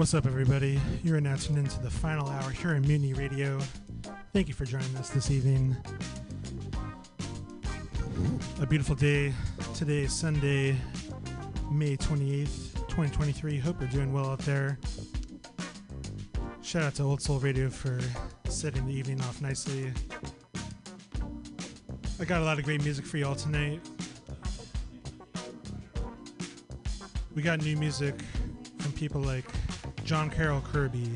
What's up, everybody? You're now tuned into the final hour here in Mutiny Radio. Thank you for joining us this evening. A beautiful day. Today is Sunday, May 28th, 2023. Hope you're doing well out there. Shout out to Old Soul Radio for setting the evening off nicely. I got a lot of great music for y'all tonight. We got new music from people like John Carroll Kirby,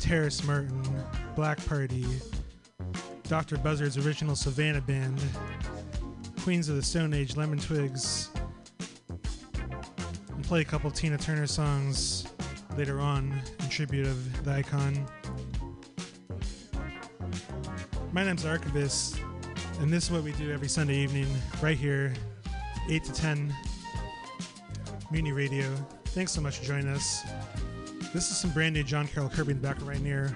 Terrace Martin, Black Party, Dr. Buzzard's original Savannah Band, Queens of the Stone Age, Lemon Twigs, and play a couple Tina Turner songs later on in tribute of the icon. My name's Archivist, and this is what we do every Sunday evening, right here, 8 to 10, Mutiny Radio. Thanks so much for joining us. This is some brand new John Carroll Kirby in the background right near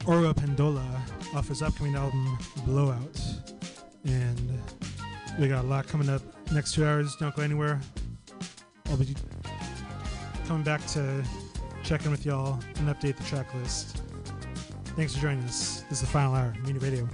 Oropendola off his upcoming album Blowout. And we got a lot coming up next two hours. Don't go anywhere. I'll be coming back to check in with y'all and update the track list. Thanks for joining us. This is the final hour, Mutiny Radio.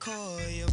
call you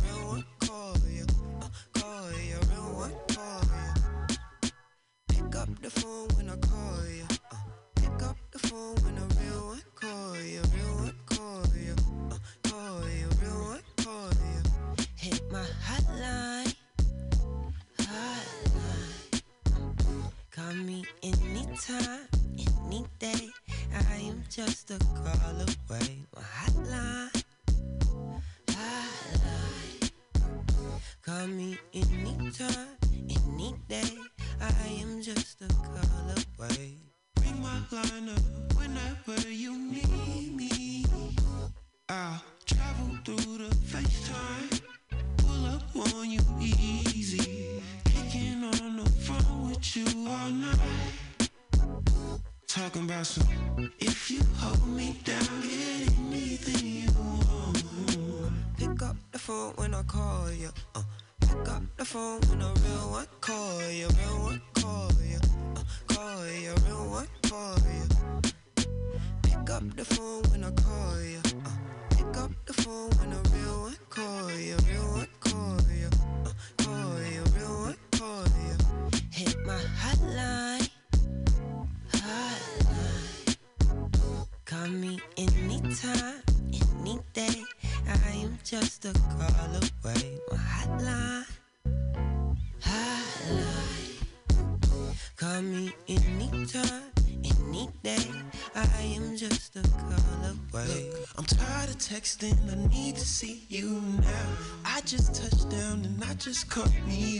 something I need to see you now. I just touched down and I just caught me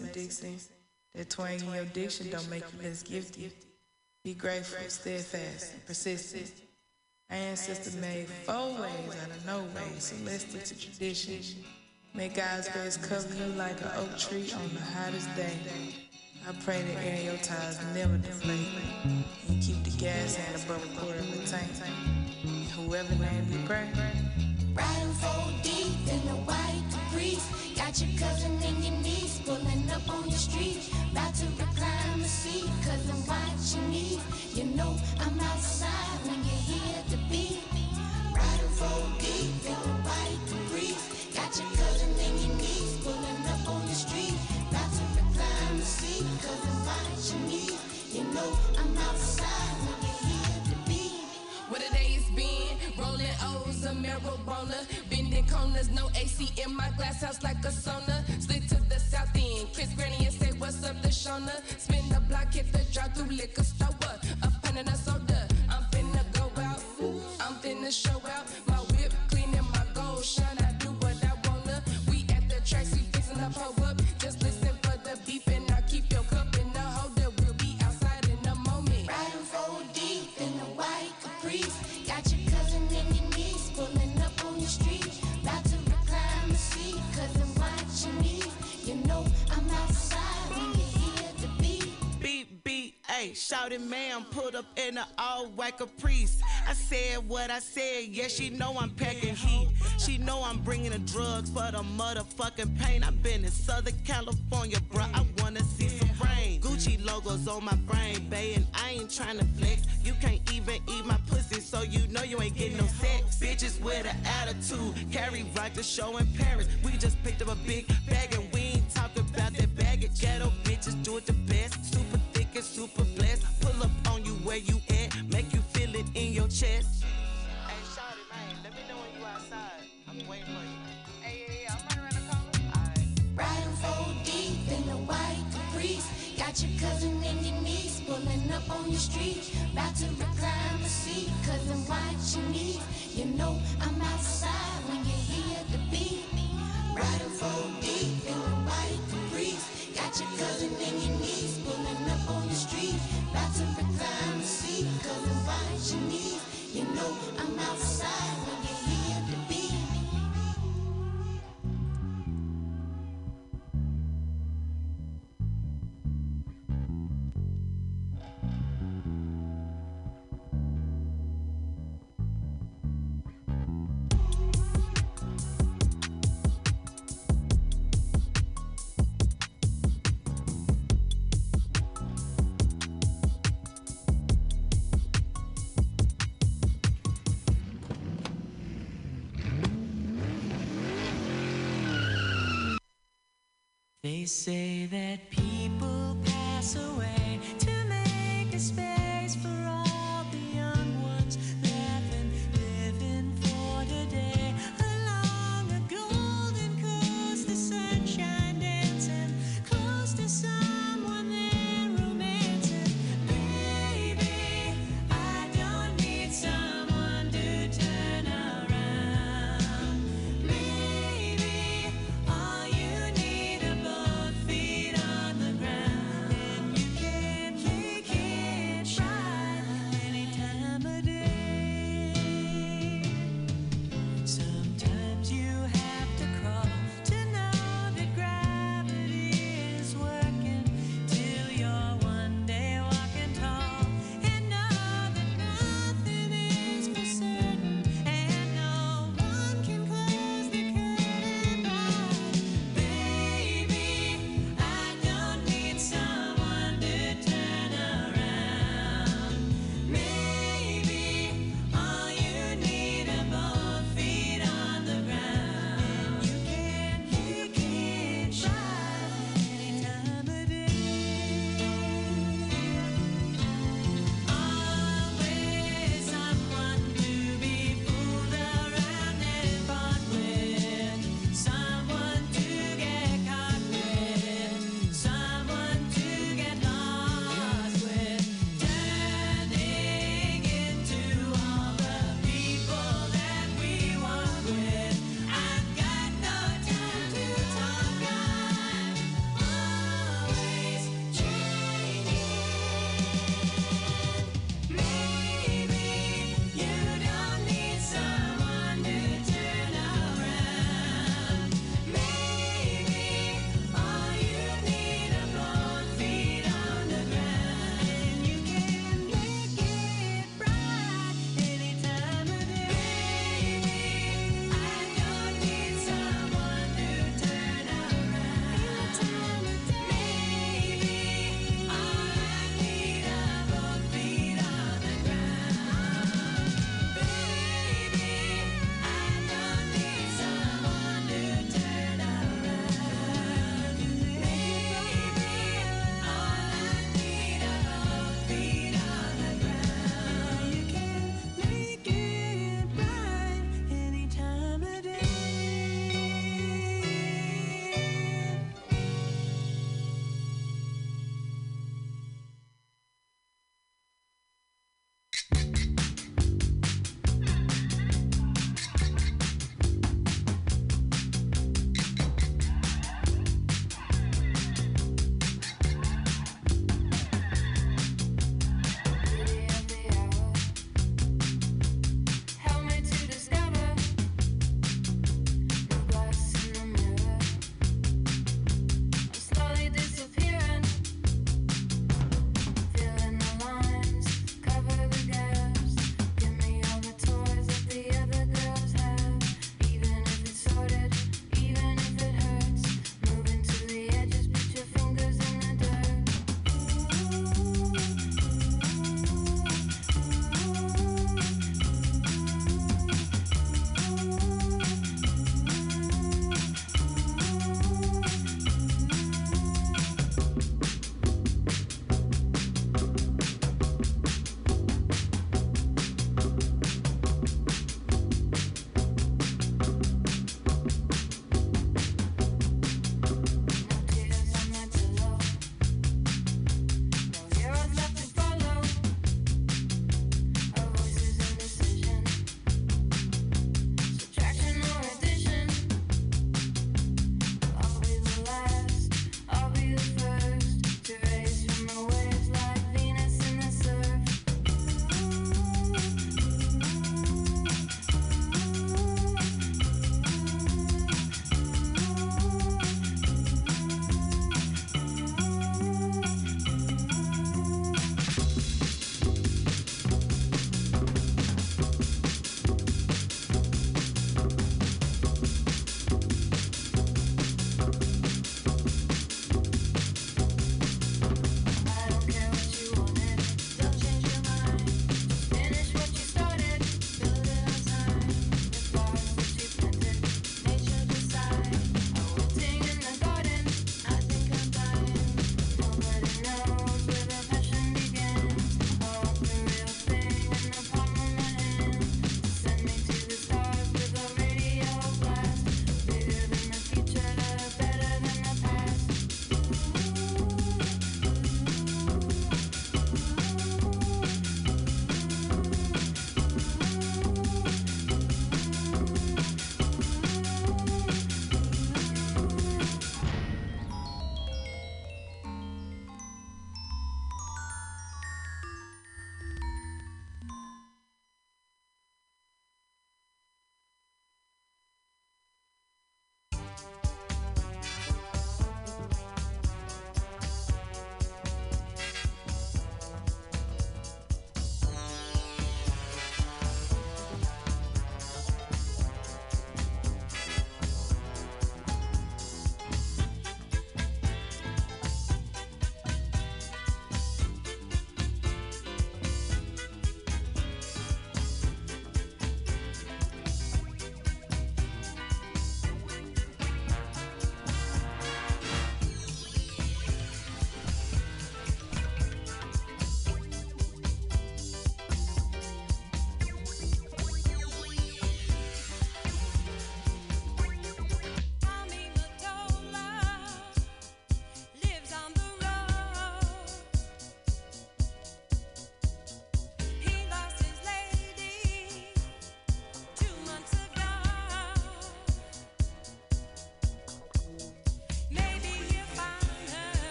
Mason Dixon, that twang in your diction don't make you less gifted. Be grateful, steadfast, and persistent. Our ancestors made four ways out of no way, so let's stick to tradition. May God's grace cover you like an oak tree on the hottest day. I pray that air your tires never deflate and keep the gas and the bubble quarter of the tank. And whoever name you pray. Riding four deep in the white Caprice. Got your cousin and your niece pulling up on your street. About to recline the seat, cousin, I'm watching me. You know I'm outside when you hear the beat. Riding four deep in the white Caprice. Got your cousin and your marijuana. Bending corners, no AC in my glass house like a sauna. Slid to the south end, kiss granny and say, What's up, the Shona? Spin the block, hit the drive through liquor store. A pint and soda. Shouted ma'am, pulled up in a all white caprice. I said what I said, yeah, she know I'm packing heat. She know I'm bringing the drugs for the motherfucking pain. I've been in Southern California, bruh. I wanna see some rain. Gucci logos on my brain, bae, and I ain't trying to flex. You can't even eat my pussy, so you know you ain't getting no sex. Bitches with an attitude, carry right to show in Paris. We just picked up a big bag and we ain't talking about that baggage. Ghetto bitches do it the best, super Got your cousin and your niece pulling up on your street. About to recline the seat, cousin, what you need? You know I'm outside when you hear the beat. Riding four deep in the white caprice. Got your cousin and your niece They say that people pass away to make a space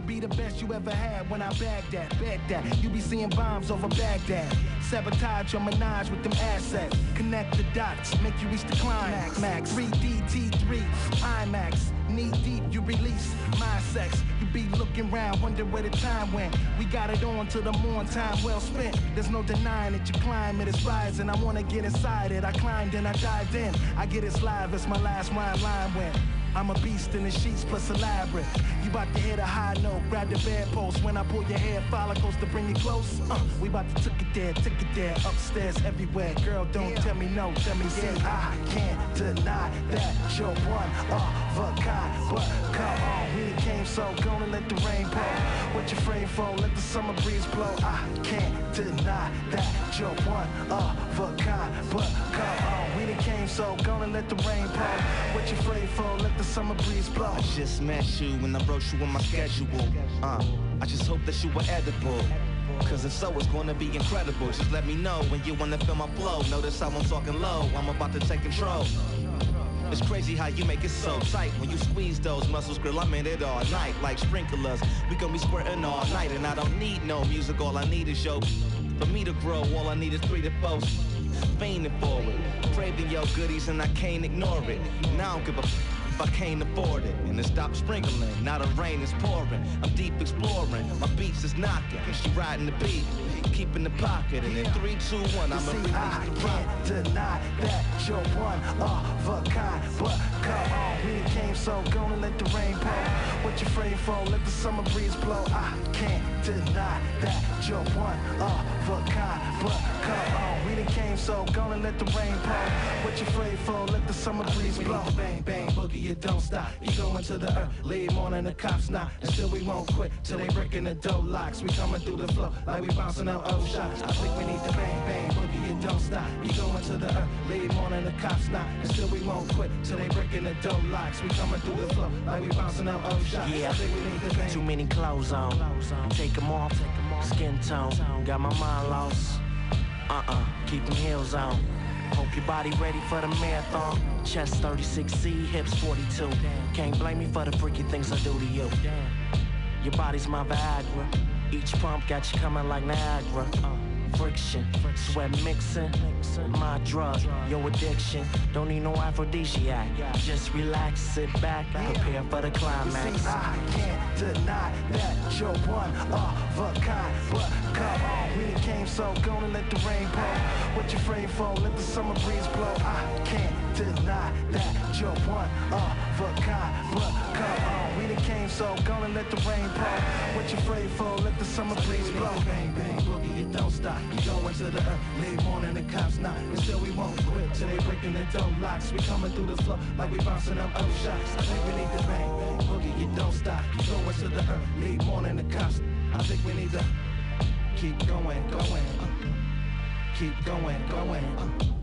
I be the best you ever had when I bag that, bag that. You be seeing bombs over Baghdad. Sabotage your menage with them assets. Connect the dots, make you reach the climax. Max 3D T3 IMAX. Knee deep, you release my sex. You be looking round, wondering where the time went. We got it on till the morn, time well spent. There's no denying it, your climate is rising. I wanna get inside it. I climbed and I dived in. I get it live it's my last rhyme line went. I'm a beast in the sheets plus elaborate. You bout to hit a high note, grab the bedpost when I pull your hair follicles to bring you close. Uh, we bout to took it there, took it there, upstairs, everywhere. Girl, don't tell me no, tell me yeah. I can't deny that you're one of a kind, but come on, we came so gonna let the rain pour. What you afraid for? Let the summer breeze blow. I can't deny that you're one of a kind, but come on, came so gonna let the rain pour. What you afraid for? Let the summer breeze blow. I just met you and I wrote you on my schedule. Uh, I just hope that you were edible. Cause if so, it's gonna be incredible. Just let me know when you wanna feel my flow. Notice how I'm talking low, I'm about to take control. It's crazy how you make it so tight when you squeeze those muscles, girl. I'm in it all night like sprinklers. We gonna be squirting all night, and I don't need no music. All I need is your. For me to grow, all I need is three to four. Fiending for it, craving your goodies, and I can't ignore it. Now I don't give a. F- if I can't afford it, and it stops sprinkling, now the rain is pouring. I'm deep exploring, my beats is knocking, and she riding the beat, keeping the pocket, and in three, two, one, I'm a see, I can't deny that you're one of a kind. But come on, we came so gonna let the rain pour. What you afraid for? Let the summer breeze blow. I can't deny that you're one of a kind. But come on, we done came so gonna let the rain pour. What you afraid for? Let the summer breeze blow. Bang bang boogie, you don't stop. You go into the earth, leave morning the cops and still we won't quit till they breaking the door locks. We coming through the flow like we bouncing out old shots. I think we need the bang bang boogie, you don't stop. You go to the earth, leave morning the cops and still we won't quit till they breaking the door locks. We coming through the flow like we bouncing out old shots. Yeah. I think we need the bang. Too many clothes on. Take them off. Skin tone. Got my mind lost. Uh-uh. Keep them heels on. Hope your body ready for the marathon. Chest 36C, hips 42. Can't blame me for the freaky things I do to you. Your body's my Viagra. Each pump got you coming like Niagara. Friction, sweat mixing, my drug, your addiction. Don't need no aphrodisiac. Just relax, sit back, prepare for the You climax. see, I can't deny that you're one of a kind. But come on, we done came so gonna let the rain pour. What you afraid for? Let the summer breeze blow. I can't deny that you're one of a kind. But come on, we done came so gonna let the rain pour. What you afraid for? Let the summer breeze blow. Bang bang boogie, you don't stop. You go into the leave morning the cops knock, and still we won't quit till they breaking the door locks. We coming through the floor like we bouncing up old shots. I think we need the bang bang boogie, you don't stop. You go into the leave morning the cops. I think we need to keep going, going, uh, keep going, going. Uh.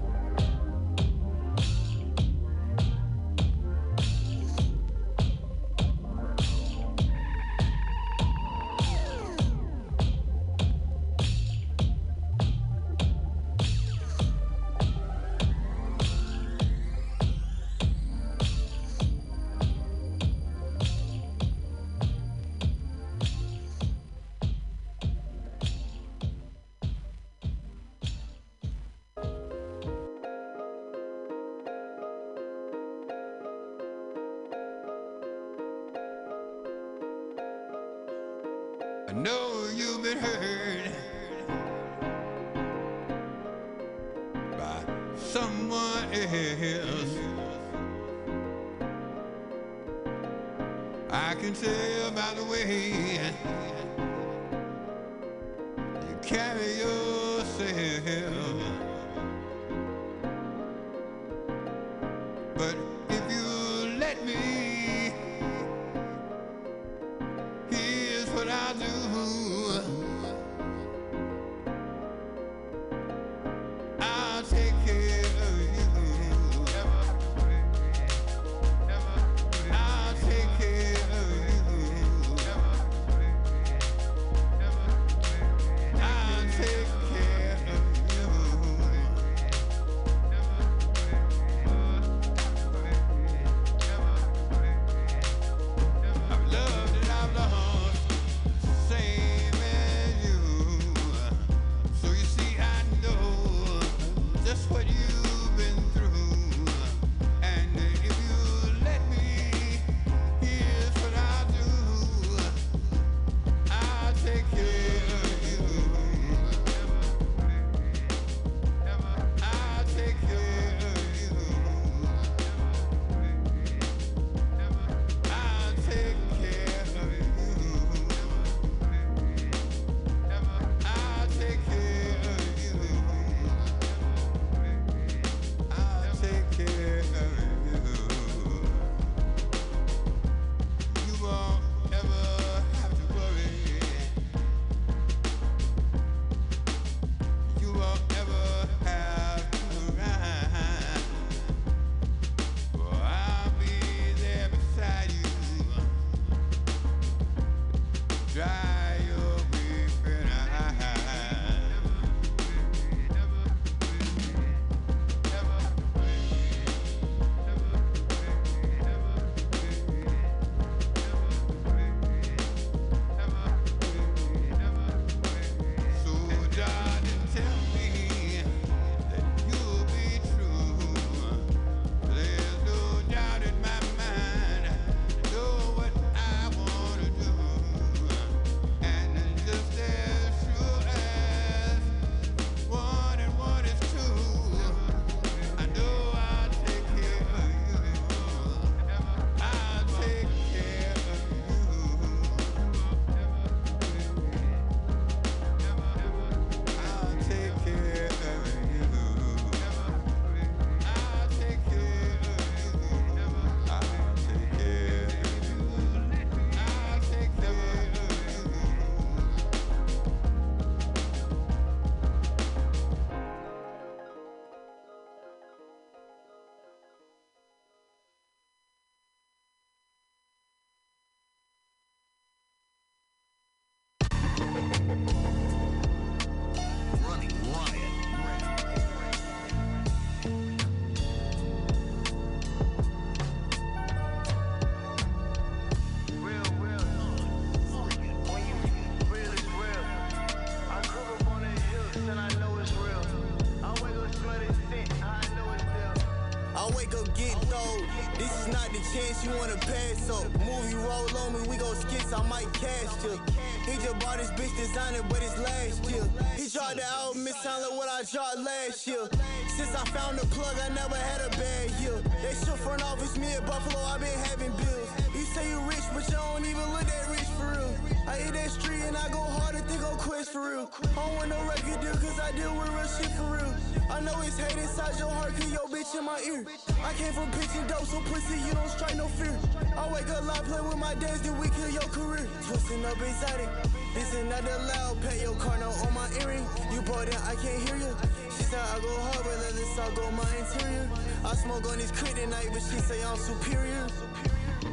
no beside. This is not allowed, pay your car no on my earring. You bought it, I can't hear you. She said I go hard, but let this all go my interior. I smoke on this crit at night, but she say I'm superior.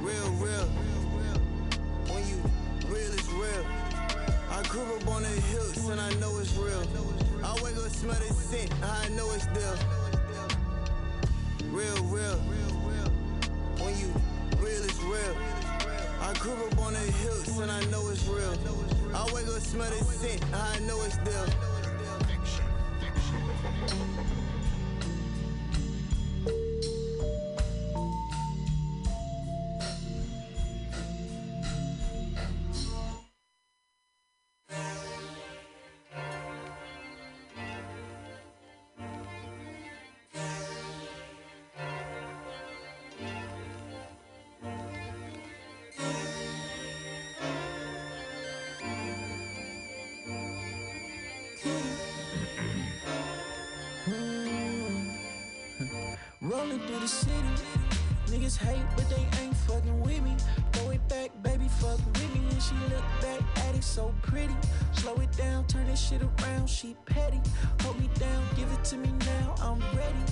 Real, real. When you real it's real. I grew up on the hills and I know it's real. I wake up, smell the scent. I to the city. Niggas hate, but they ain't fucking with me. Throw it back, baby, fuck with me. And she look back at it so pretty. Slow it down, turn that shit around, she petty. Hold me down, give it to me now, I'm ready.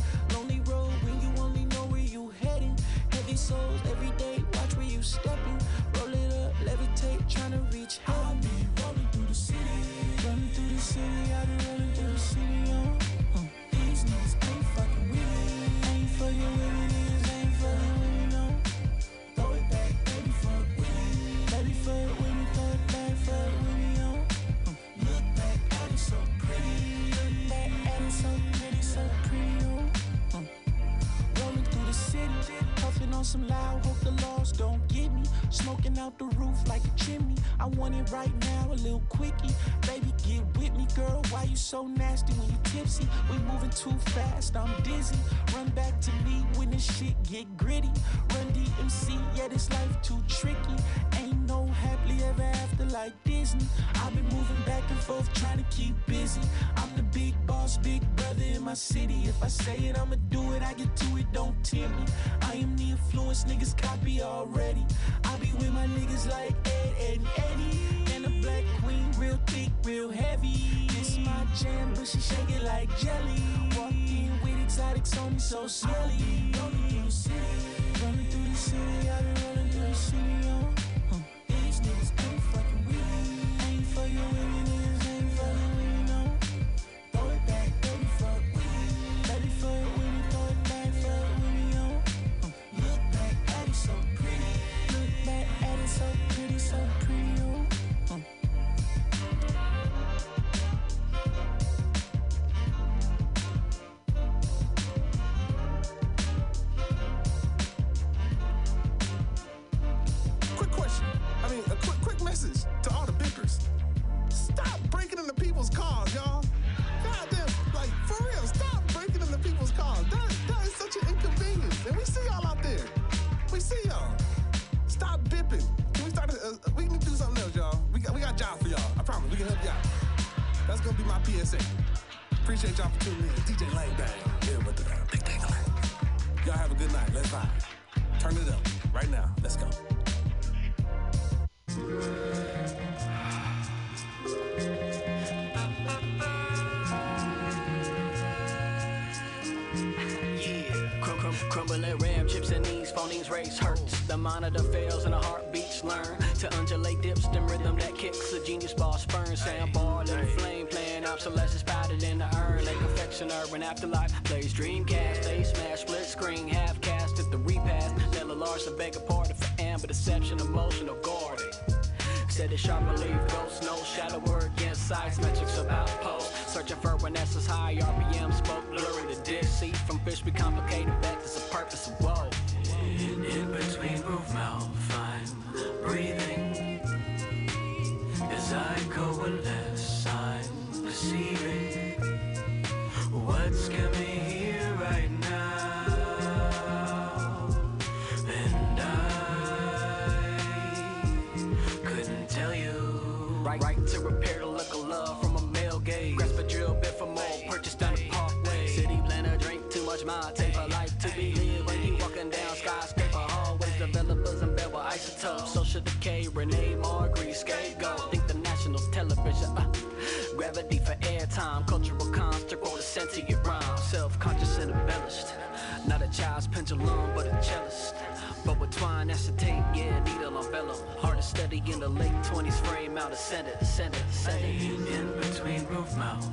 I want it right now, a little quickie. Baby, get with me, girl. Why you so nasty when you tipsy? We moving too fast, I'm dizzy. Run back to me when this shit get gritty. Run DMC, yeah, this life too tricky. Ain't no happily ever after like Disney. I've been moving back and forth, trying to keep busy. I'm the big boss, big my city. If I say it, I'ma do it. I get to it, don't tempt me. I am the influence, niggas copy already. I be with my niggas like Ed, Ed and Eddie. And the black queen, real thick, real heavy. This my jam, but she shake it like jelly. Walk in with exotics on me, so smelly. Rolling through the city, running through the city. I be running through the city. Oh. bitch, we complicated back There's a purpose of woe. In between movement, I'm breathing. As I coalesce, I'm perceiving what's coming. But a cellist. But with twine acetate, yeah, needle on vellum. Hard to study in the late 20s, frame out of center, center, center. In between roof mouth,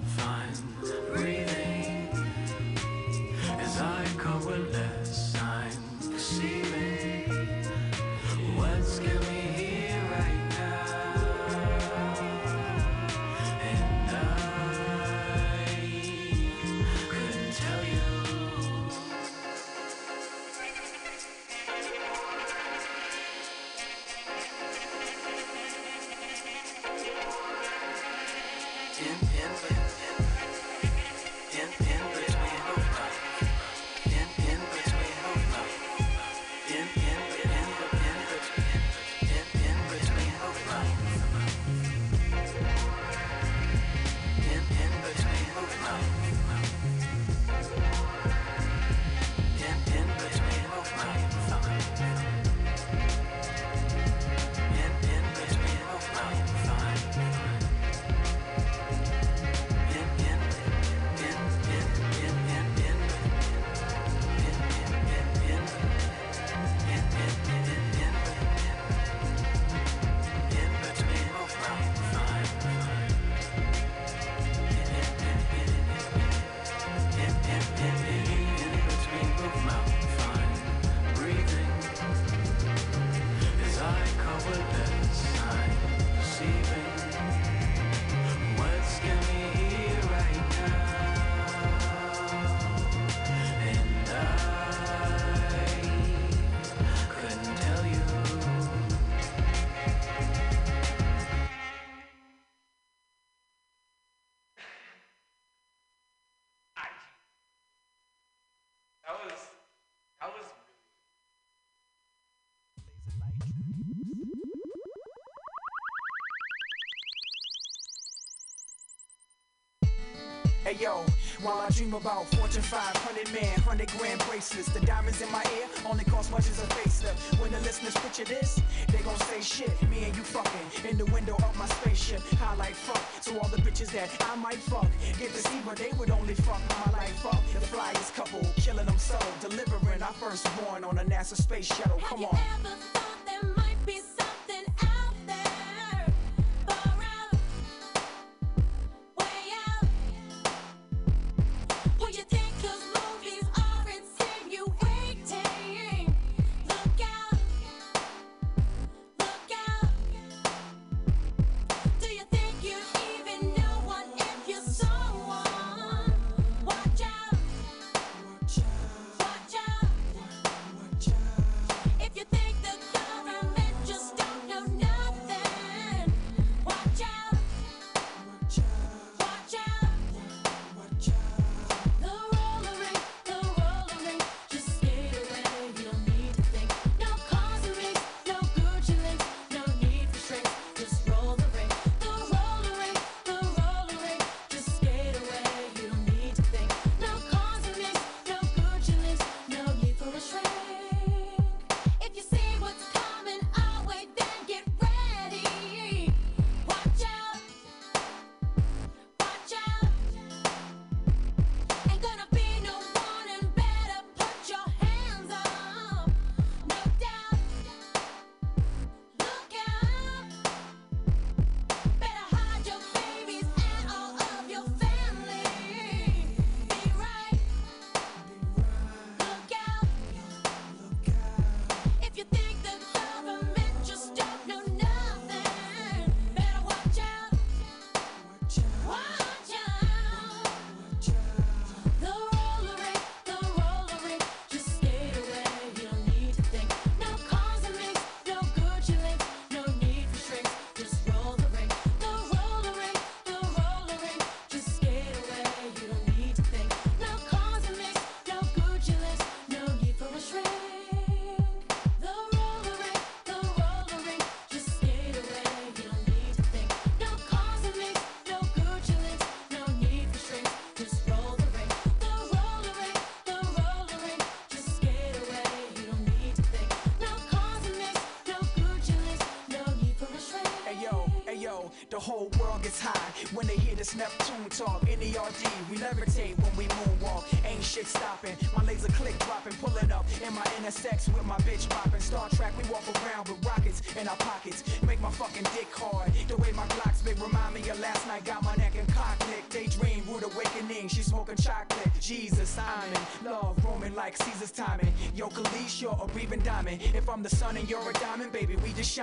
yo, while I dream about Fortune 500 man, 100 grand bracelets, the diamonds in my ear only cost much as a facelift. When the listeners picture this, they gon' say shit. Me and you fucking in the window of my spaceship. Highlight fuck, so all the bitches that I might fuck get to see, but they would only fuck my life up. The flyest couple, killing them so, delivering our firstborn on a NASA space shuttle. Come on.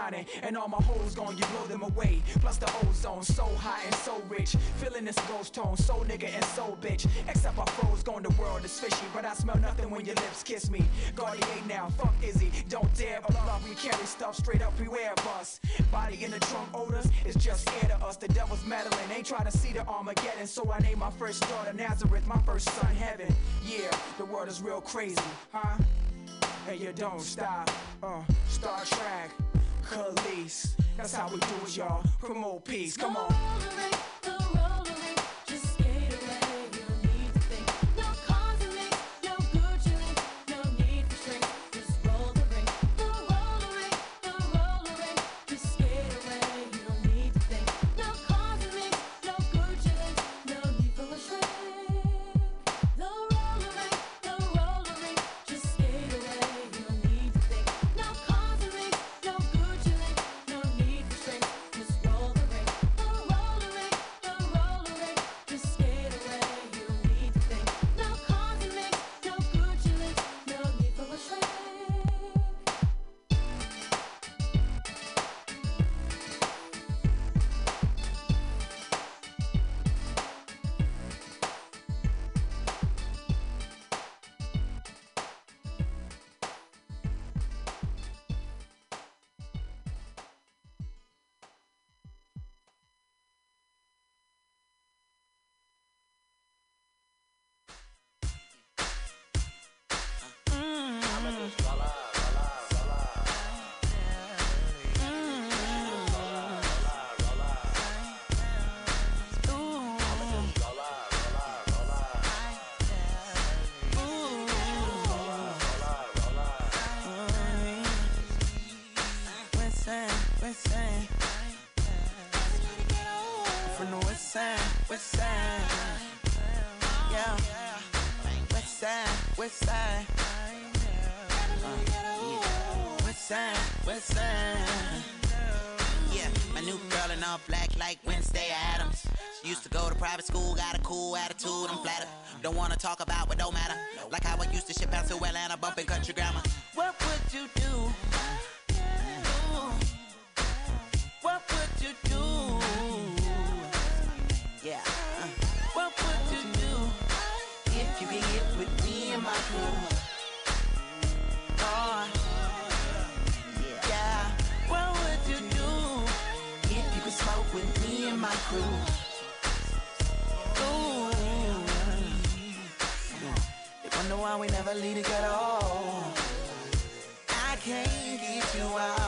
Shining. And all my holes gone, you blow them away. Plus the ozone, so high and so rich. Feeling this ghost tone, so nigga and so bitch. Except our froze gone, the world is fishy. But I smell nothing when your lips kiss me. Guardian now, fuck Izzy. Don't dare bluff, we carry stuff straight up, beware of us. Body in the trunk odors, it's just air to us. The devil's meddling, ain't trying to see the Armageddon. So I named my first daughter Nazareth, my first son Heaven. Yeah, the world is real crazy, huh? And you don't stop, uh, Star Trek, Khalees. That's how we do it, y'all. Promote peace, come on. School, got a cool attitude, I'm flattered. Don't wanna talk about what don't matter. Like how I used to ship out to Atlanta, bumping country grammar. Why we never leave together. Oh, I can't get you out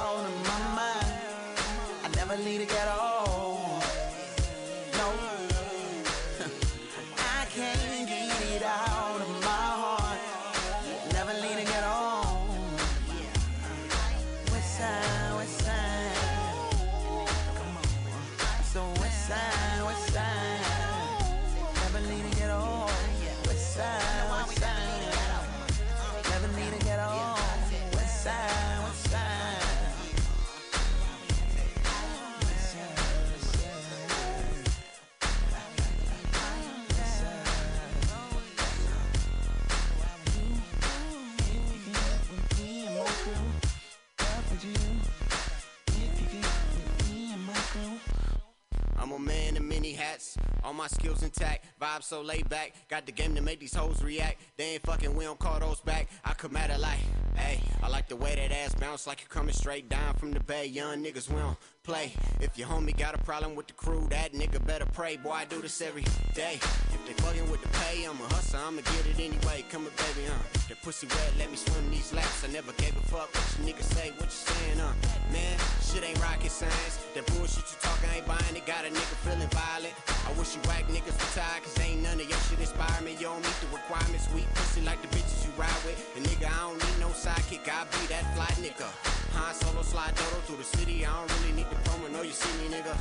all my skills intact, vibe so laid back. Got the game to make these hoes react. They ain't fucking, we don't call those back. I come at it like, hey, I like the way that ass bounce like you're coming straight down from the bay. Young niggas, we don't play. If your homie got a problem with the crew, that nigga better pray. Boy, I do this every day. If they fucking with the pay, I'm a hustler, I'ma get it anyway. Come on, baby, uh. That pussy wet, let me swim these laps. I never gave a fuck what you niggas say, what you saying, uh. Man, shit ain't rocket science. That bullshit you talking, ain't buying it. Got a nigga feeling violent. I wish you whack niggas for retired, cause ain't none of your shit inspire me. You don't meet the requirements. Weak pussy like the bitches you ride with. And nigga, I don't need no sidekick. I be that fly nigga. Han solo slide dodo through the city. I don't really need the promo. No, you see me, nigga.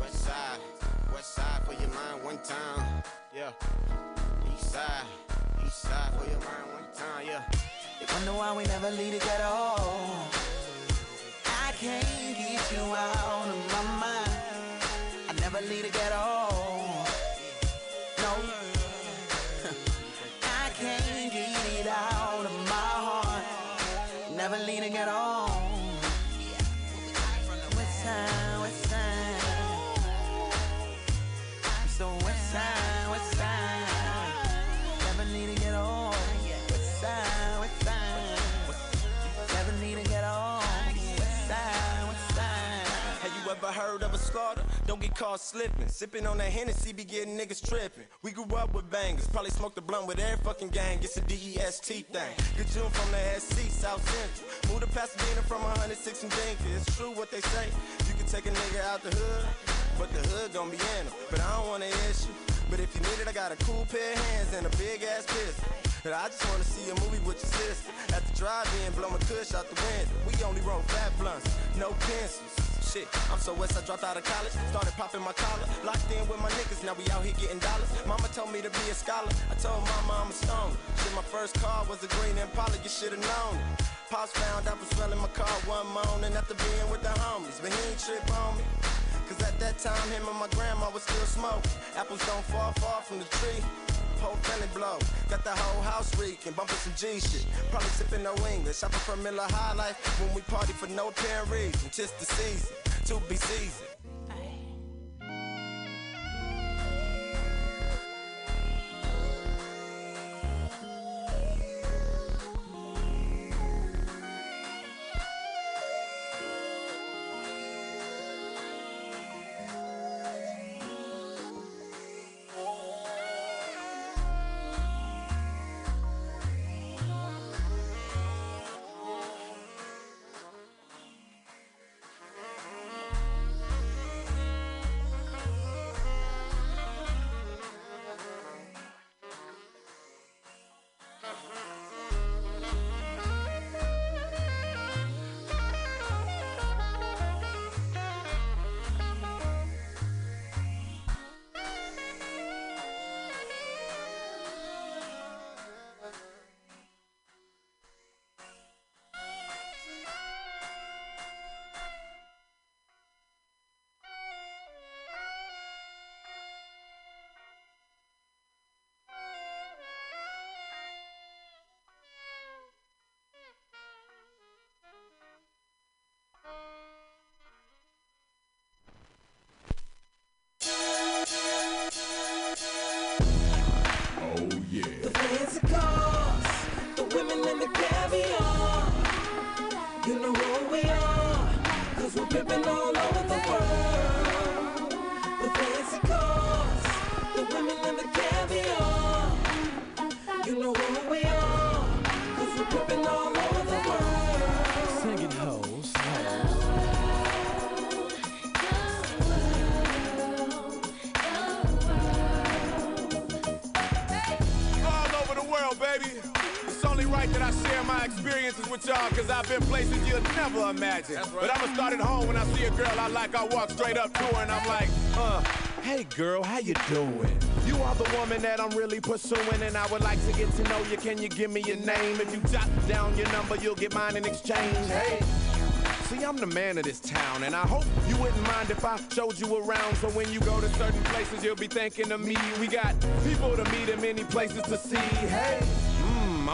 West side, west side for your mind one time. Yeah. East side, east side for your mind one time. Yeah. You wonder why we never leave together. I can't get you out of my mind. Get caught slipping. Sipping on that Hennessy be getting niggas tripping. We grew up with bangers. Probably smoked a blunt with every fucking gang. It's a DEST thing. Good June from the SC, South Central. Moved to Pasadena from 106 and Dinky. It's true what they say. You can take a nigga out the hood, but the hood gon' be in him. But I don't wanna issue. But if you need it, I got a cool pair of hands and a big ass pistol. And I just wanna see a movie with your sister. At the drive-in, blow my kush out the window. We only roll fat blunts, no pencils. Shit, I'm so west, I dropped out of college. Started popping my collar. Locked in with my niggas, now we out here getting dollars. Mama told me to be a scholar. I told mama I'm a stoner. Shit, my first car was a green Impala, you should've known it. Pops found out was smelling my car one morning after being with the homies. But he ain't trip on me. Cause at that time, him and my grandma was still smoking. Apples don't fall far from the tree. Whole family blow. Got the whole house reeking, bumping some G shit. Probably sipping no English. I prefer Miller High Life when we party for no apparent reason. Just the season, to be seasoned. Imagine. But I'ma start at home when I see a girl I like, I walk straight up to her and I'm like, uh, hey girl, how you doing? You are the woman that I'm really pursuing, and I would like to get to know you. Can you give me your name? If you jot down your number, you'll get mine in exchange. Hey. See, I'm the man of this town, and I hope you wouldn't mind if I showed you around. So when you go to certain places, you'll be thinking of me. We got people to meet and many places to see. Hey,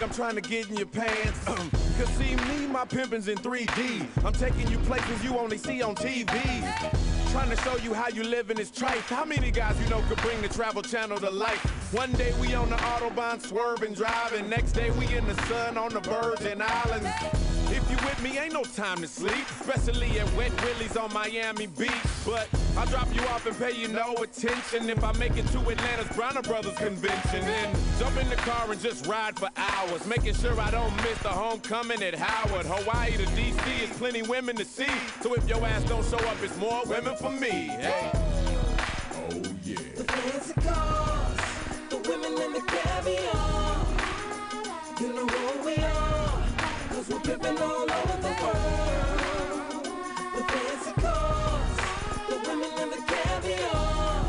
I'm trying to get in your pants. Cause see me, my pimpin's in 3D. I'm taking you places you only see on TV. Trying to show you how you live in this trife. How many guys you know could bring the travel channel to life? One day we on the Autobahn swerving, driving. Next day we in the sun on the Virgin Islands. Me, ain't no time to sleep. Especially at Wet Willie's on Miami Beach. But I'll drop you off and pay you no attention. If I make it to Atlanta's Bronner Brothers convention, then jump in the car and just ride for hours. Making sure I don't miss the homecoming at Howard. Hawaii to DC is plenty women to see. So if your ass don't show up, it's more women for me. Hey. Oh yeah. Cause all over the world. The fancy cars, the women and the caviar.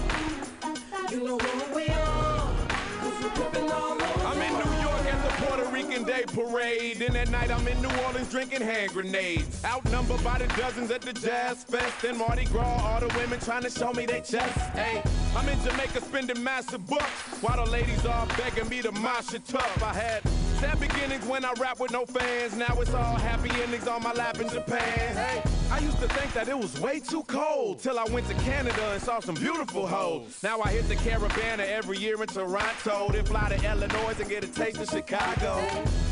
You know who we are, cause we're pimping all over I'm in New York at the Puerto Rican Day Parade. Then at night I'm in New Orleans drinking hand grenades. Outnumbered by the dozens at the Jazz Fest and Mardi Gras. All the women trying to show me their chest. Hey, I'm in Jamaica spending massive bucks. While the ladies all begging me to mosh it tough. I had sad beginnings when I rap with no fans. Now it's all happy endings on my lap in Japan. Hey, I used to think that it was way too cold till I went to Canada and saw some beautiful hoes. Now I hit the Caribana every year in Toronto. Then fly to Illinois and get a taste of Chicago.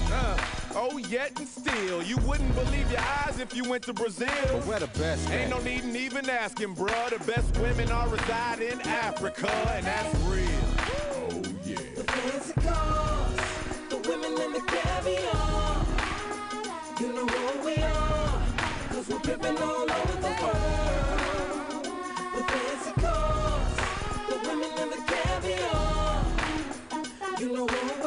Uh, oh, yet and still, you wouldn't believe your eyes if you went to Brazil. But we're the best. Ain't no need in even asking, bruh. The best women are reside in Africa, and that's real. Oh, yeah. The caviar. You know who we are, cause we're pimping all over the world. The fancy cars, the women and the caviar. You know who we are,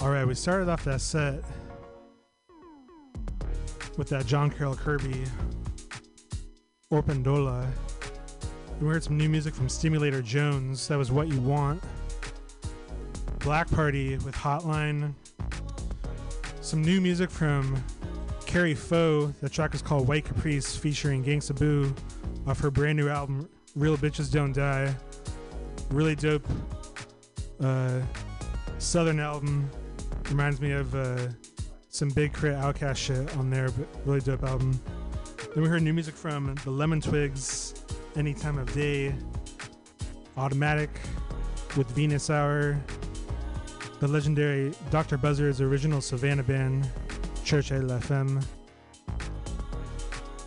All right, we started off that set with that John Carroll Kirby Oropendola. We heard some new music from Stimulator Jones. That was What You Want. Black Party with Hotline. Some new music from Kari Faux. The track is called White Caprice featuring Gangsta Boo off her brand new album Real Bitches Don't Die. Really dope uh, Southern album. Reminds me of uh, some Big K.R.I.T. OutKast shit on there, but really dope album. Then we heard new music from the Lemon Twigs, Any Time of Day, Automatic with Venus Hour, the legendary Dr. Buzzard's original Savannah band, Cherchez La Femme,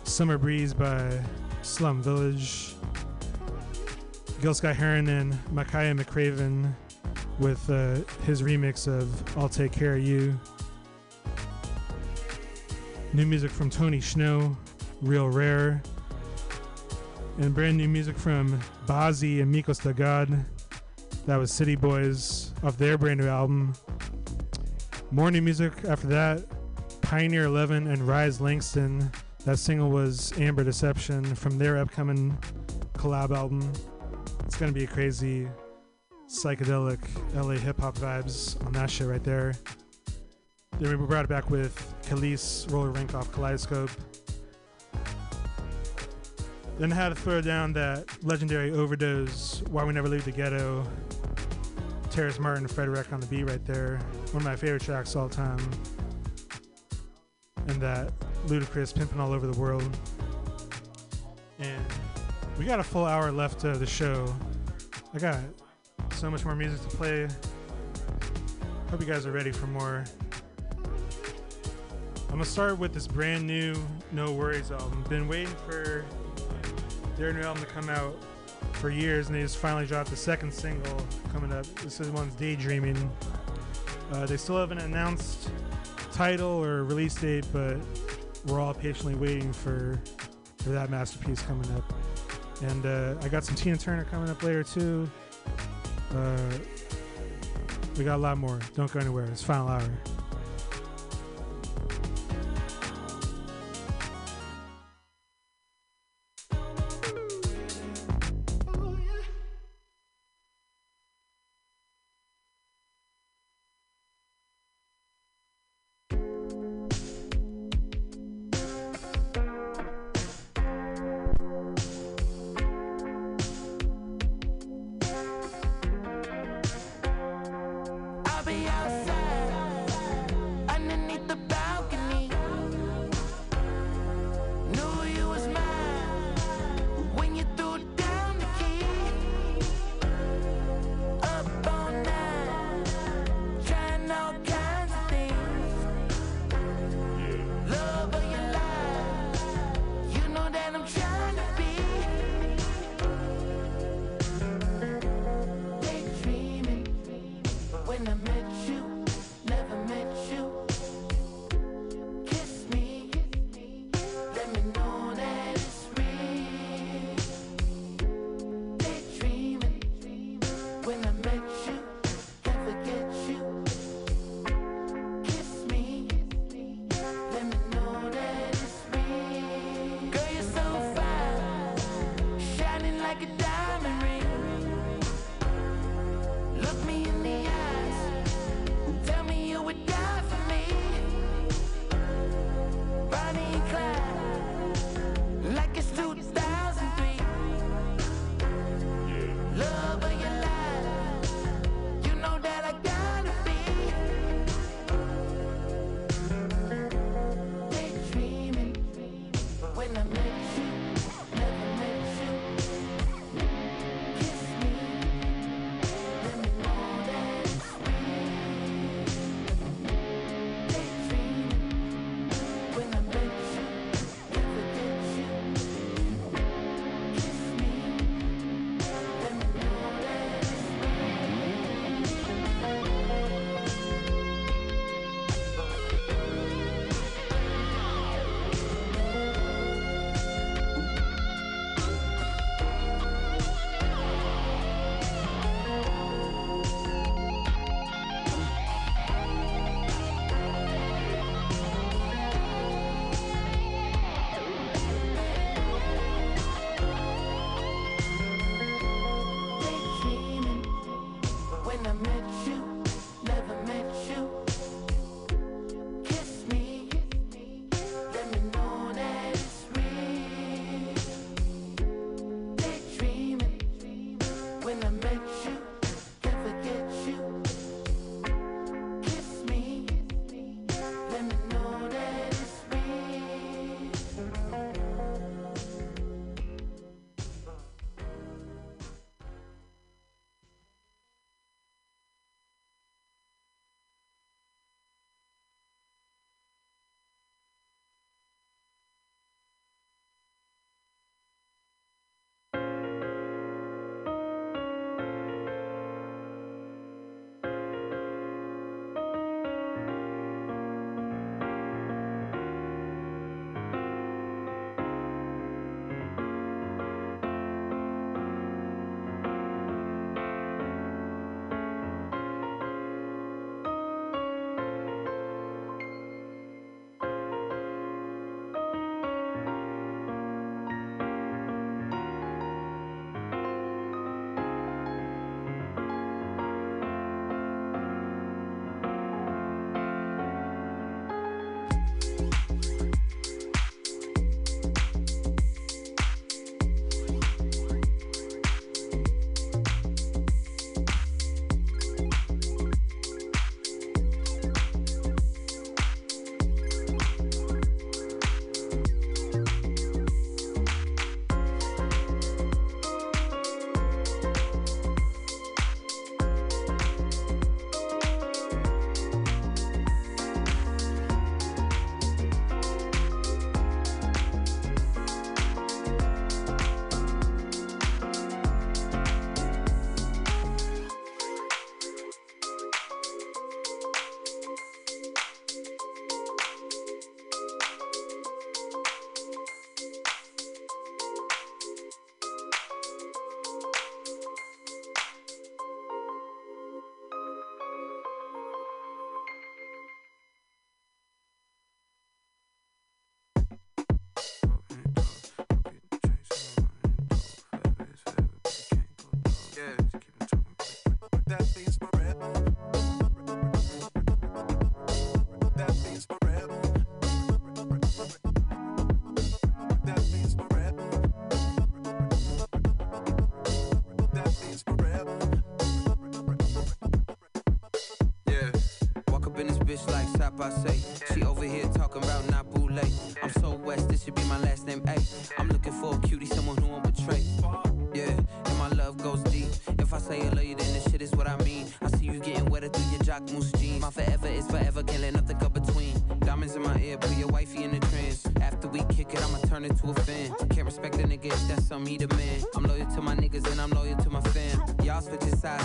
Summer Breeze by Slum Village, Gil Scott-Heron and Makaya McCraven with uh, his remix of I'll Take Care of You. New music from Tony Snow, Real Rare. And brand new music from Bazi and Mikos the God. That was City Boys off their brand new album. More new music after that. Pioneer 11 and Rise Langston. That single was Amber Deception from their upcoming collab album. It's gonna be a crazy psychedelic LA hip hop vibes on that shit right there. Then we brought it back with Khalees, Roller Rink off Kaleidoscope. Then had to throw down that legendary OverDoz, Why We Never Leave the Ghetto, Terrace Martin, Frederick on the beat right there. One of my favorite tracks all time. And that Ludacris pimping all over the world. And we got a full hour left of the show. I got so much more music to play. Hope you guys are ready for more. I'm gonna start with this brand new No Worries album. Been waiting for their new album to come out for years, and they just finally dropped the second single coming up. This is one's Daydreaming. Uh, they still haven't announced title or release date, but we're all patiently waiting for for that masterpiece coming up. And uh, I got some Tina Turner coming up later too. Uh, we got a lot more. Don't go anywhere. It's final hour.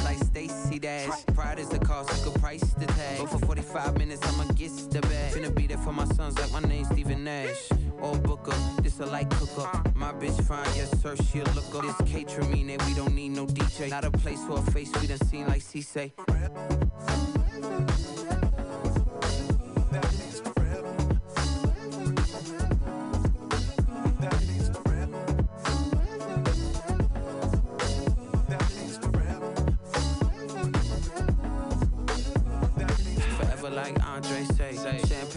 like Stacey Dash. Pride is the cost, I could price the tag. But for 45 minutes, I'ma get the bag. Finna be there for my sons like my name's Steven Nash. Or Booker, this a light cooker. My bitch fine, yes sir, she a looker. This catering that we don't need no DJ. Not a place for a face we done seen like C say.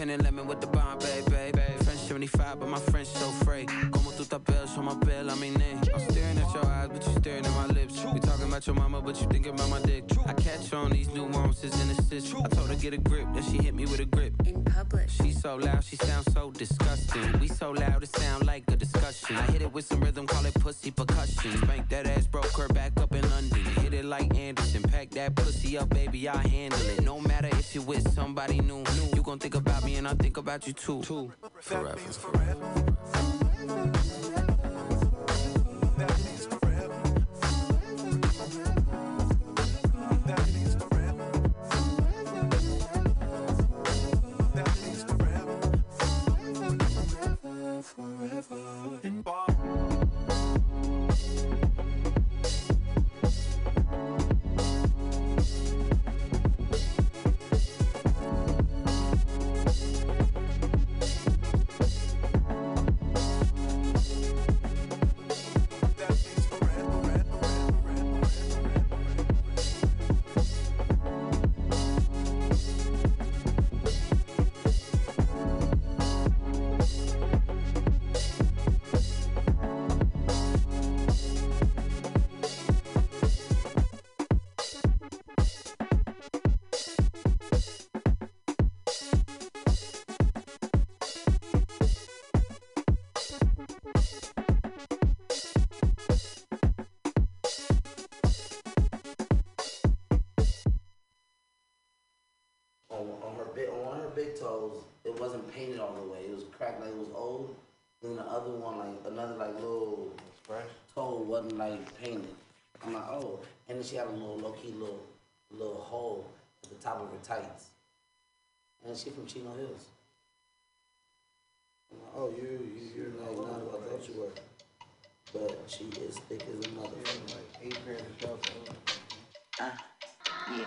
Champagne and lemon with the Bombay, baby. French 75, but my French so fray. Como tu tapel, show my bill, I mean name. I'm staring at your eyes, but you staring at my lips. We talking about your mama, but you thinking about my dick. I catch on these nuances and assists. I told her get a grip, then she hit me with a grip. In public. She so loud, she sounds so disgusting. We so loud, it sound like a discussion. I hit it with some rhythm, call it pussy percussion. Spank that ass, broke her back up in London. Hit it like Anderson, pack that pussy up, baby, I handle it. No matter if you're with somebody new, you gon' think about me and I think about you too. Forever. on, like painted. I'm like, oh, and then she had a little low key little little hole at the top of her tights. And she from Chino Hills. I'm like, oh, you you you're like not who I thought you were. But she is thick as a motherfucker. Like eight pairs of. Uh, yeah,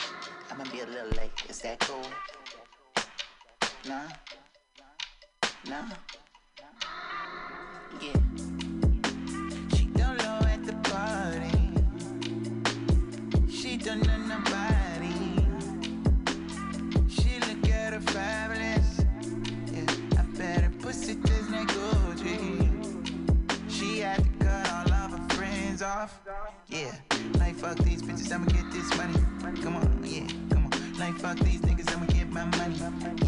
I'm gonna be a little late. Is that cool? Nah? Nah? Yeah. Yeah, like fuck these bitches, I'ma get this money. Come on, yeah, come on. Like fuck these niggas, I'ma get my money.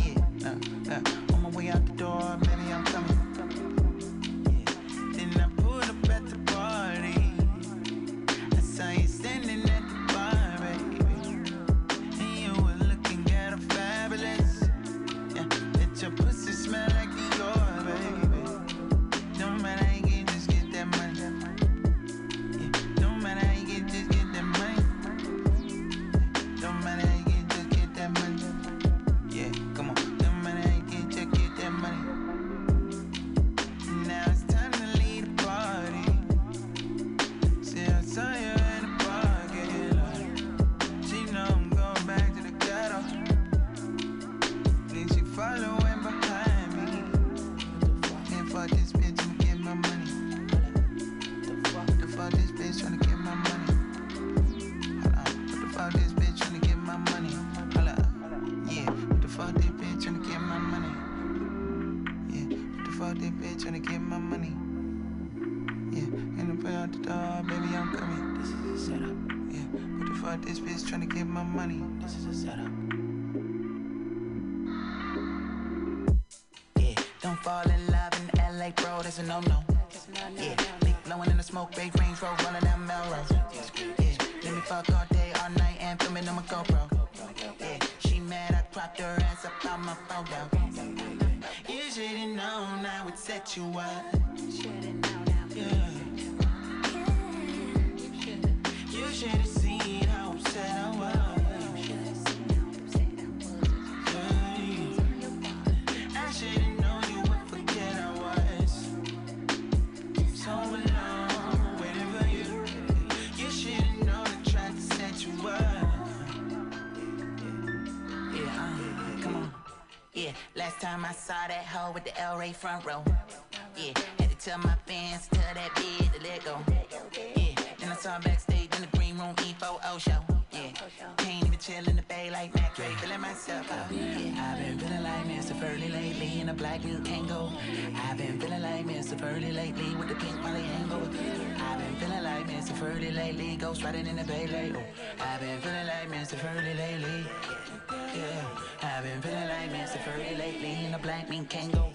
Front row. Yeah, had to tell my fans, tell that bitch to let go. Yeah, then I saw her backstage in the green room E-40 show. Yeah, can't even chill in the bay like Mac Dre, feeling myself. Uh, yeah. I've been feeling like Mr. Furley lately in a black new Kango. I've been feeling like Mr. Furley lately with the pink Molly angle. I've been feeling like Mr. Furley lately, ghost riding in the bay late. Oh, I've been feeling like Mr. Furley lately. Yeah, I've been feeling like Mr. Furley lately in a black mink Kango.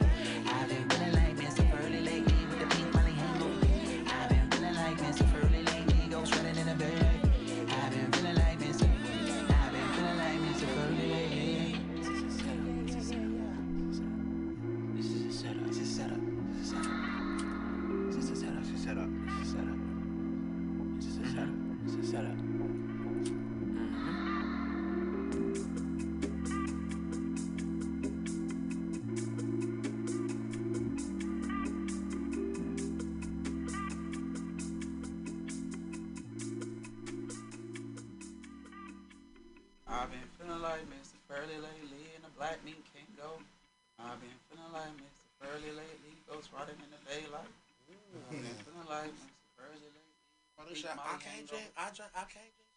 I can't drink. I drink. I can't drink.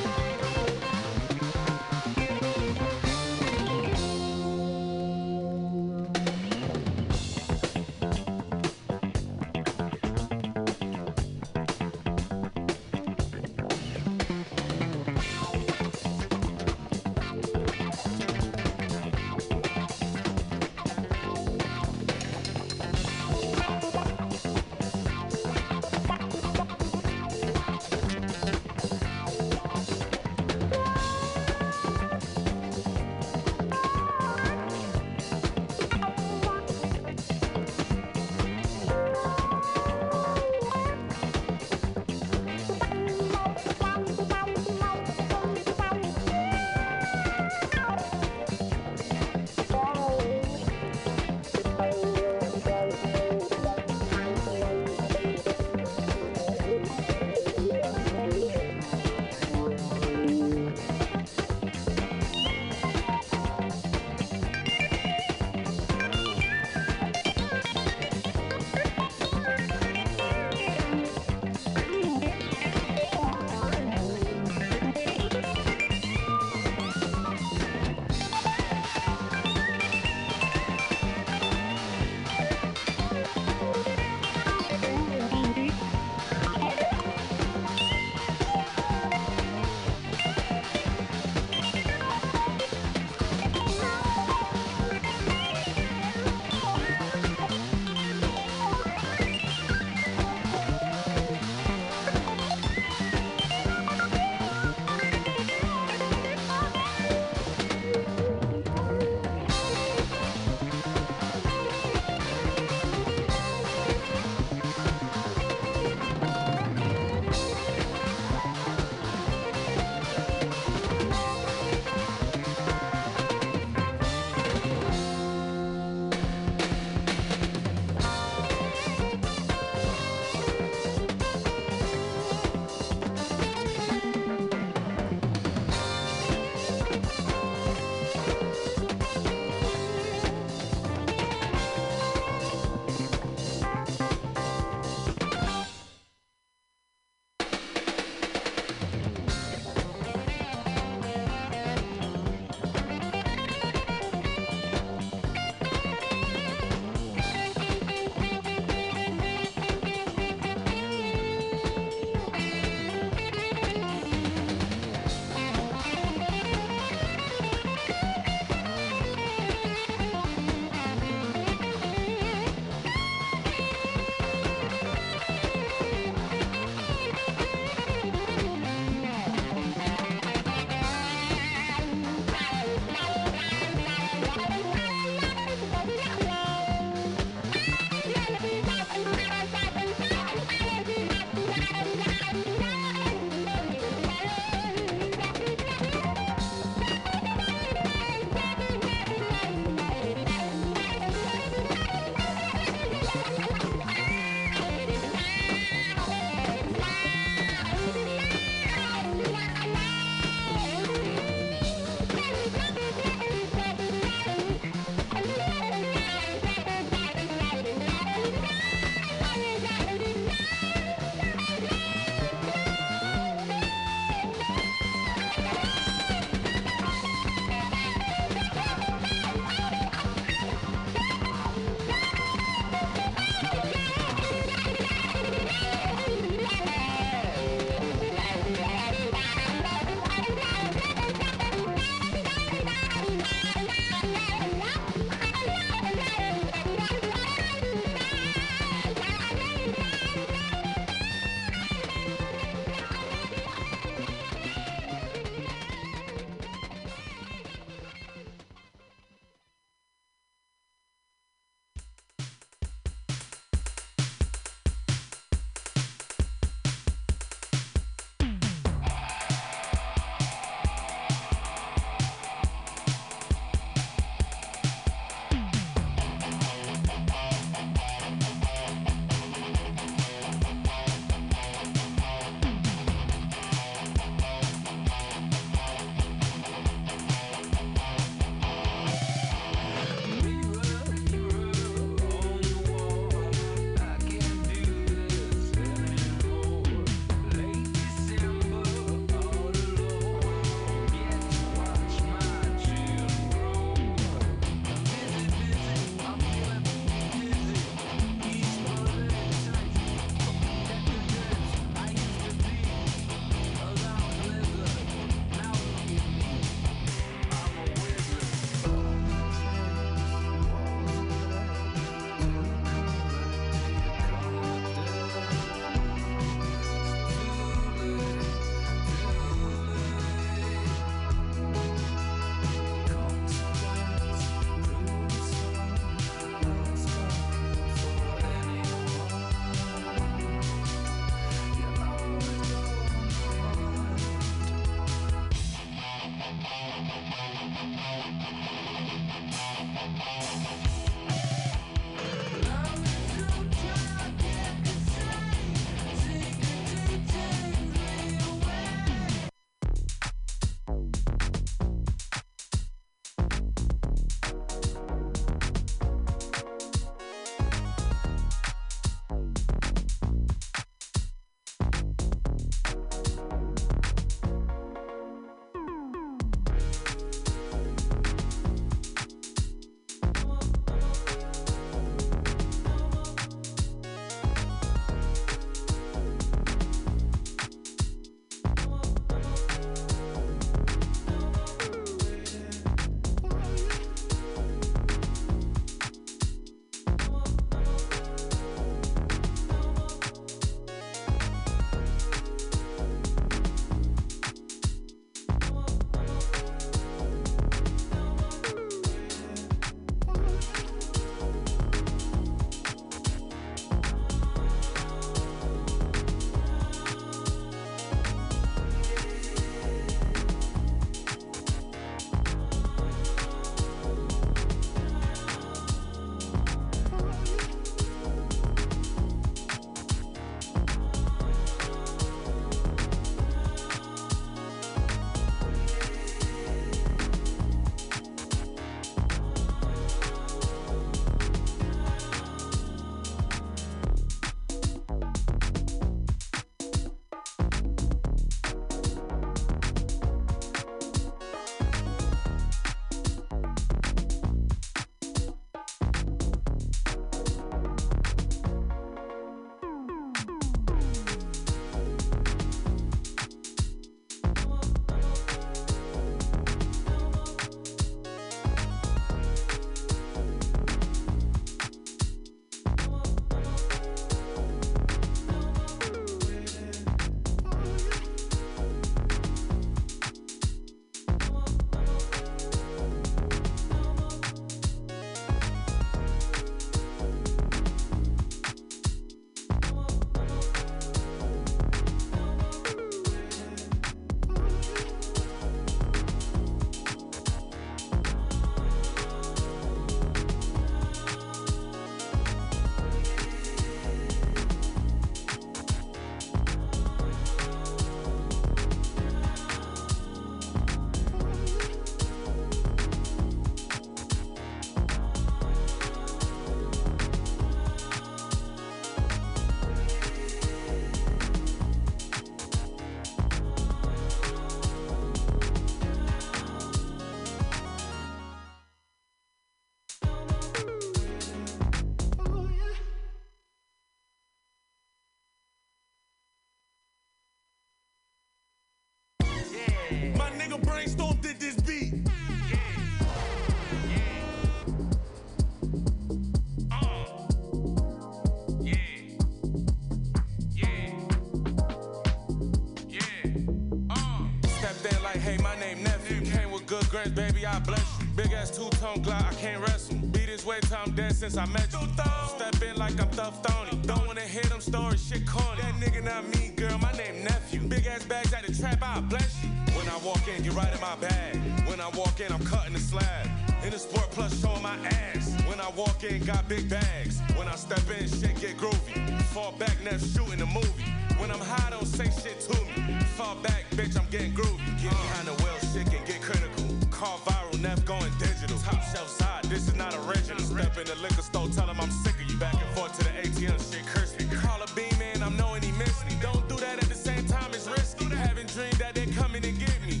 I bless you. Big ass two tone Glock, I can't wrestle. Be this way till I'm dead since I met you. Step in like I'm Thuff Tony. Don't wanna hear them stories, shit corny. That nigga not me, girl, my name nephew. Big ass bags at the trap, I bless you. When I walk in, get right in my bag. When I walk in, I'm cutting the slab. In the sport plus showing my ass. When I walk in, got big bags. When I step in, shit get groovy. Fall back, never shooting a movie. When I'm high, don't say shit to me. Fall back, bitch, I'm getting groovy. Get behind the wheel, shit can get critical. Call viral, never going digital. Top shelf side, this is not original. Step in the liquor store, tell him I'm sick of you. Back and forth to the ATM, shit curse. Call a beam in, I'm knowing he missed me. Don't do that at the same time, it's risky. Haven't dreamed that they're coming and get me.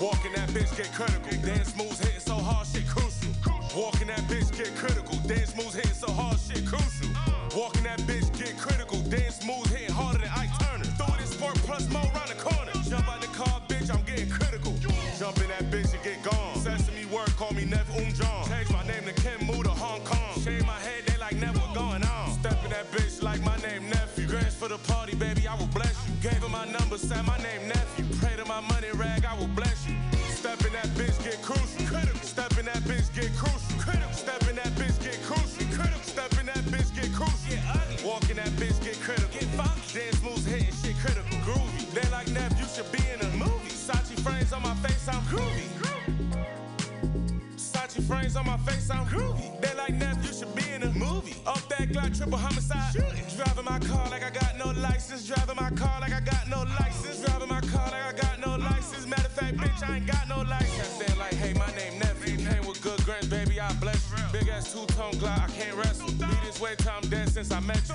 Walking that bitch get critical. Dance moves hitting her my number, said my name nephew. Pray to my money rag, I will bless you. Step in that bitch, get crucial. Critical. Step in that bitch, get crucial. Critical. Step in that bitch, get crucial. Critical. Step in that bitch, get crucial. Get ugly. Walk in that bitch, get critical. Get funky. Dance moves hitting shit critical. Groovy. They like Nev, you should be in a movie. Sachi frames on my face, I'm groovy. Sachi frames on my face, I'm groovy. They like Nev, you should be in a movie. Off that Glock, triple homicide. Shooting. Driving my car like I got no license. Driving my car like since I met you.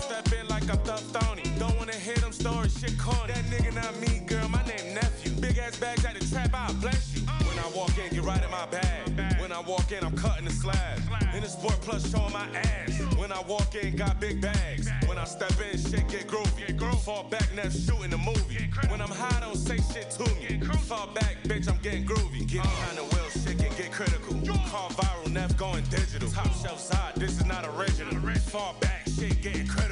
Step in like I'm Thuff Tony. Don't wanna hear them stories, shit corny. That nigga not me, girl, my name nephew. Big ass bags at the trap, I bless you. When I walk in, get right in my bag. When I walk in, I'm cutting the slab. In the sport plus showing my ass. When I walk in, got big bags. When I step in, shit get groovy. Fall back, never shooting a movie. When I'm high, don't say shit to me. Fall back, bitch, I'm getting groovy. Get behind the Call viral, never going digital. Top shelf side, this is not original. Far back, shit getting critical.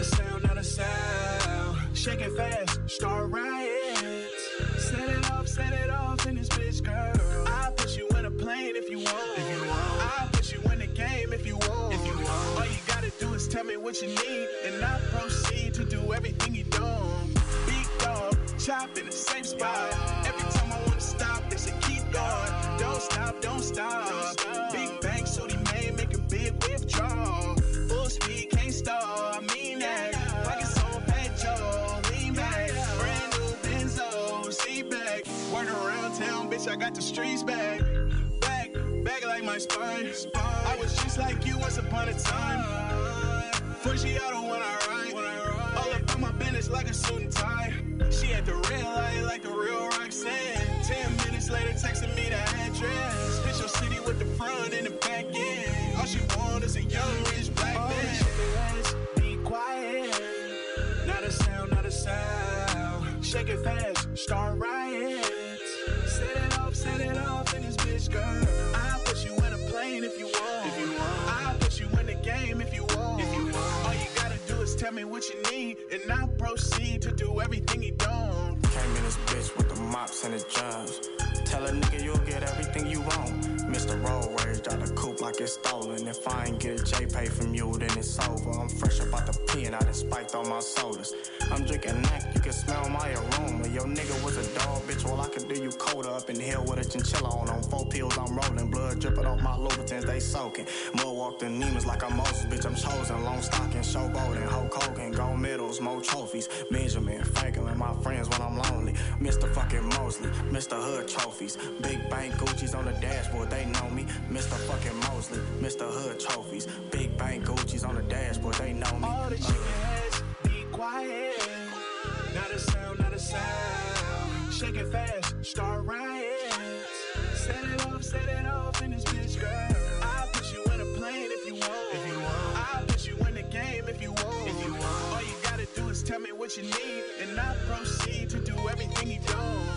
A sound, not a sound. Shaking fast, start riots. Set it off, set it off in this bitch, girl. I'll put you in a plane if you want. If you want. I'll put you in the game if you want. If you want. All you gotta do is tell me what you need, and I'll proceed to do everything you don't. Big dog, chop in a safe spot. Every time I wanna stop, they say keep going. Don't stop, don't stop. Big bang, so I got the streets back. Back, back like my spine. I was just like you once upon a time. Fusciato when I ride. All up on my business like a suit and tie. She had the red light like the real Roxanne. Ten minutes later, texting me the address. Hit your city with the front and the back end. All she want is a young rich black man. Be quiet. Not a sound, not a sound. Shake it fast, start riots. What you need, and I'll proceed to do everything you don't. Came in this bitch with the mops and the drums. Tell a nigga you'll get everything you want. Mr. Road Rage got a coupe like it's stolen. If I ain't get a J pay from you, then it's over. I'm fresh about the P and I done spiked all my sodas. I'm drinking neck, can smell my aroma. Your nigga was a dog, bitch. Well, I could do you colder up in hell with a chinchilla on. On four pills, I'm rolling. Blood dripping off my Louboutins, they soaking. Mud walked the Nemus like I'm Moses, bitch. I'm chosen. Long stocking, showboating. Hulk Hogan, gold medals, more trophies. Benjamin, Franklin, my friends when I'm lonely. Mr. fucking Mosley, Mr. Hood trophies. Big Bang Gucci's on the dashboard, they know me. Mr. fucking Mosley, Mr. Hood trophies. Big Bang Gucci's on the dashboard, they know me. All the uh. chicken heads be quiet. Not a sound, not a sound. Shake it fast, start riots. Set it off, set it off in this bitch, girl. I'll put you in a plane if you want. If you want. I'll put you in the game if you want. If you want. All you gotta do is tell me what you need, and I'll proceed to do everything you don't.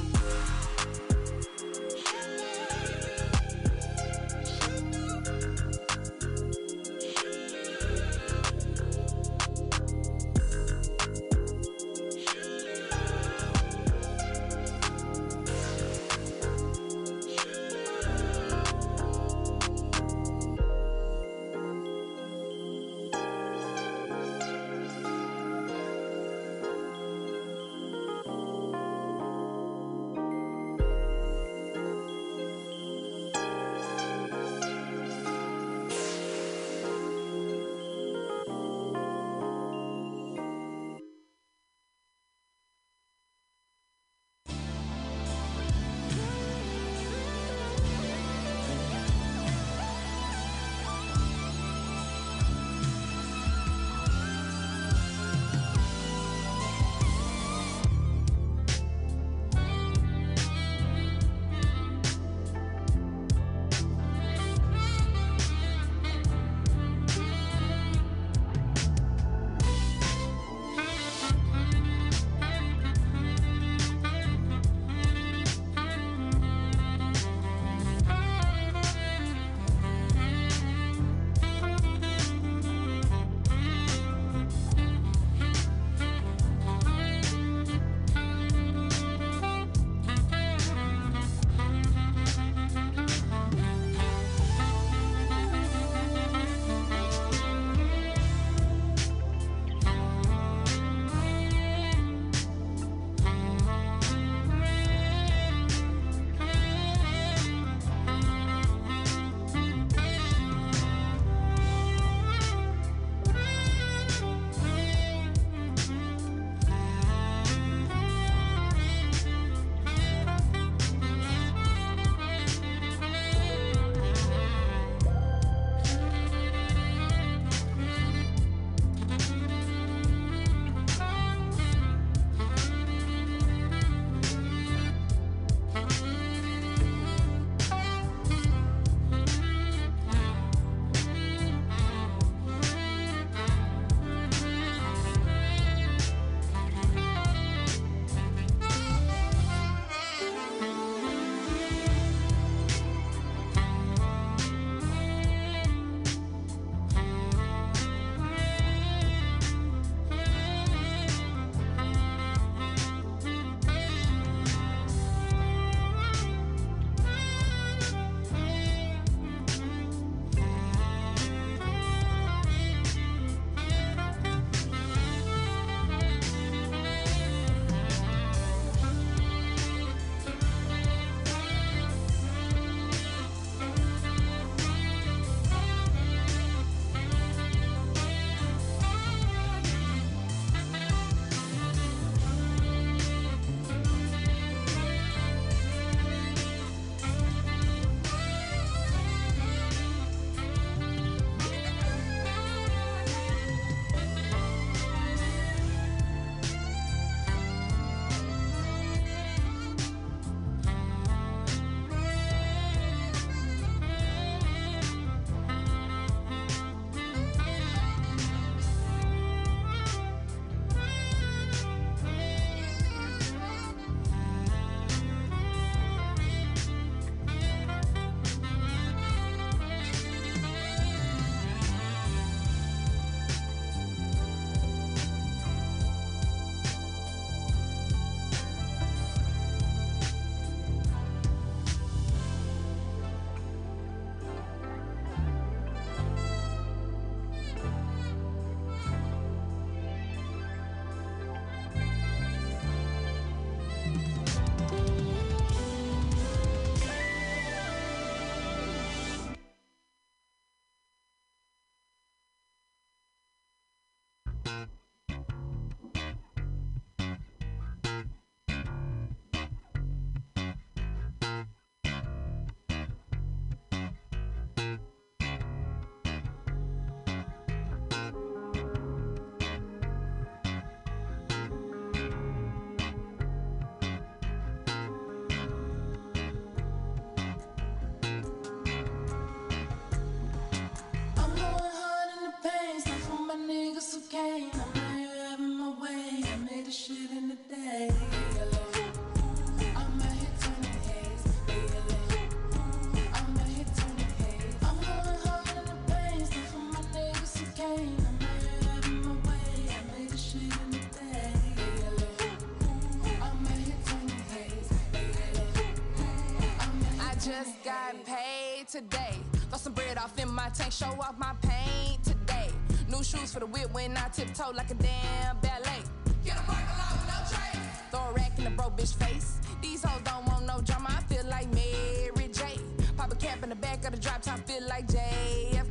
Just got paid today. Throw some bread off in my tank, show off my pain today. New shoes for the whip when I tiptoe like a damn ballet. Get a parking lot with no trace. Throw a rack in the bro bitch face. These hoes don't want no drama, I feel like Mary J. Pop a cap in the back of the drop top, feel like JFK.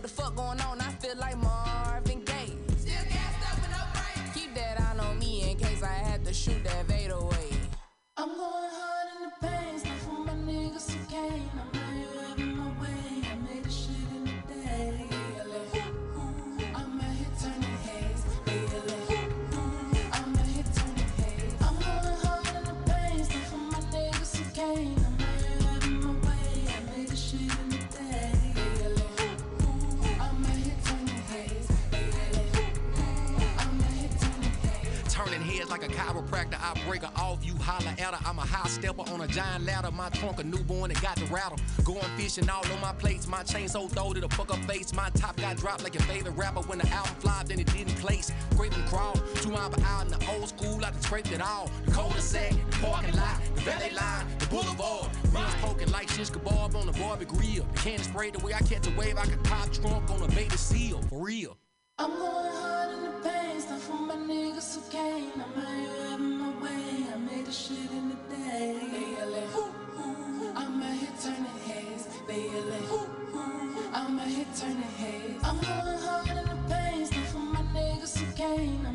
What the fuck going on, I break her off, you holler at her. I'm a high stepper on a giant ladder. My trunk a newborn that got the rattle. Going fishing all on my plates. My chain so throw to the fuck up face. My top got dropped like your favorite rapper. When the album flopped, then it didn't place. Scrape and crawl. Two mile hour in the old school, I done scraped it all. The cul-de-sac, the parking lot, the valet line, the boulevard. Rings poking like shish kebab on the barbie grill. The candy spray, the way I catch a wave, I could pop trunk on a beta seal. For real. I'm going hard in the pain, stuff for my niggas who came. Out my way. I made the shit in the day. I'm out here turning heads. I'm out here turning heads. I'm going hard in the pain, stuff for my niggas who came.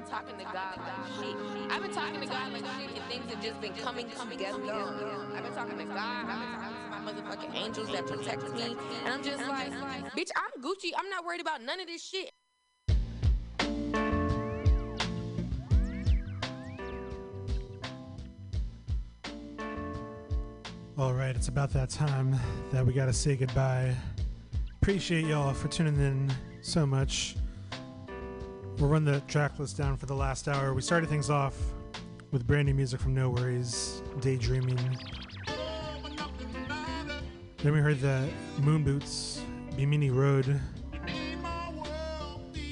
Been talking to God like shit. I've been talking to God like shit, and things have just been coming together. I've been talking to God. I've been talking to my motherfucking angels that protect me, and I'm just like, bitch, I'm Gucci. I'm not worried about none of this shit. All right, it's about that time that we got to say goodbye. Appreciate y'all for tuning in so much. We'll run the track list down for the last hour. We started things off with brand new music from No Worries, Daydreaming. Then we heard the Moon Boots, Bimini Road.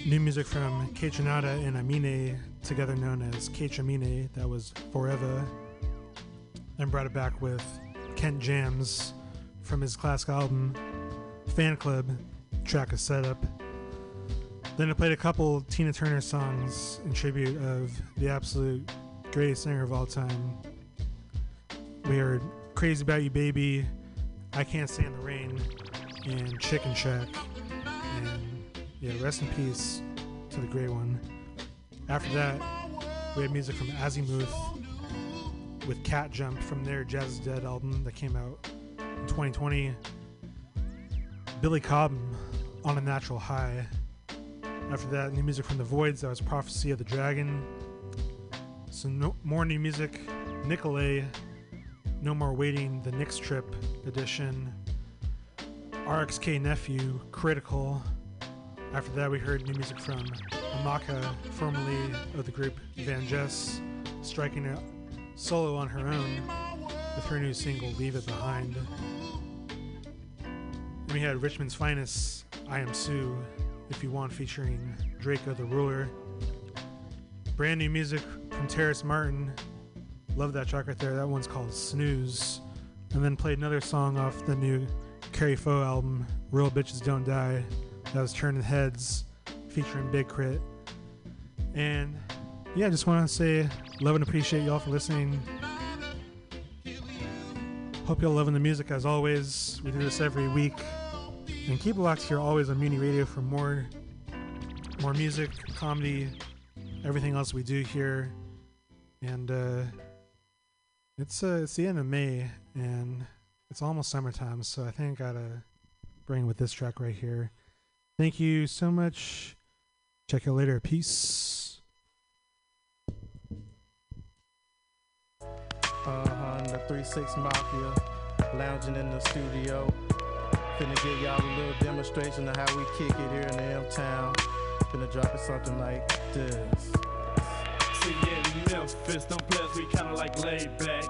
New music from Kaytranada and Amine, together known as Kaytraminé, that was Forever. Then brought it back with Kent Jams from his classic album Fan Club, track of Setup. Then I played a couple Tina Turner songs in tribute of the absolute greatest singer of all time. We heard Crazy About You Baby, I Can't Stand the Rain, and Chicken Shack. And yeah, rest in peace to the great one. After that, we had music from Azymuth with Cat Jump from their Jazz is Dead album that came out in 2020. Billy Cobham on a Natural High. After that, new music from The Voids, that was Prophecy of the Dragon. Some no, more new music, Nicolay, No More Waiting, the Nix Trip edition. RXK Nephew, Critical. After that, we heard new music from Amaka, formerly of the group VanJess, striking out solo on her own with her new single Leave It Behind. And we had Richmond's Finest, I Am Sue, If You Want, featuring Draco the Ruler. Brand new music from Terrace Martin. Love that track right there. That one's called Snooze. And then played another song off the new Kari Faux album, Real Bitches Don't Die. That was Turning Heads, featuring Big K.R.I.T. And yeah, I just want to say love and appreciate y'all for listening. Hope y'all loving the music as always. We do this every week. And keep it locked here always on Mutiny Radio for more more music, comedy, everything else we do here. And uh it's uh it's the end of May and it's almost summertime, so I think I gotta bring with this track right here. Thank you so much. Check you later. Peace. Uh-huh, the 3-6 Mafia, lounging in the studio. Finna give y'all a little demonstration of how we kick it here in the M-Town. Finna drop it something like this. See, in Memphis, them players we kinda like laid back.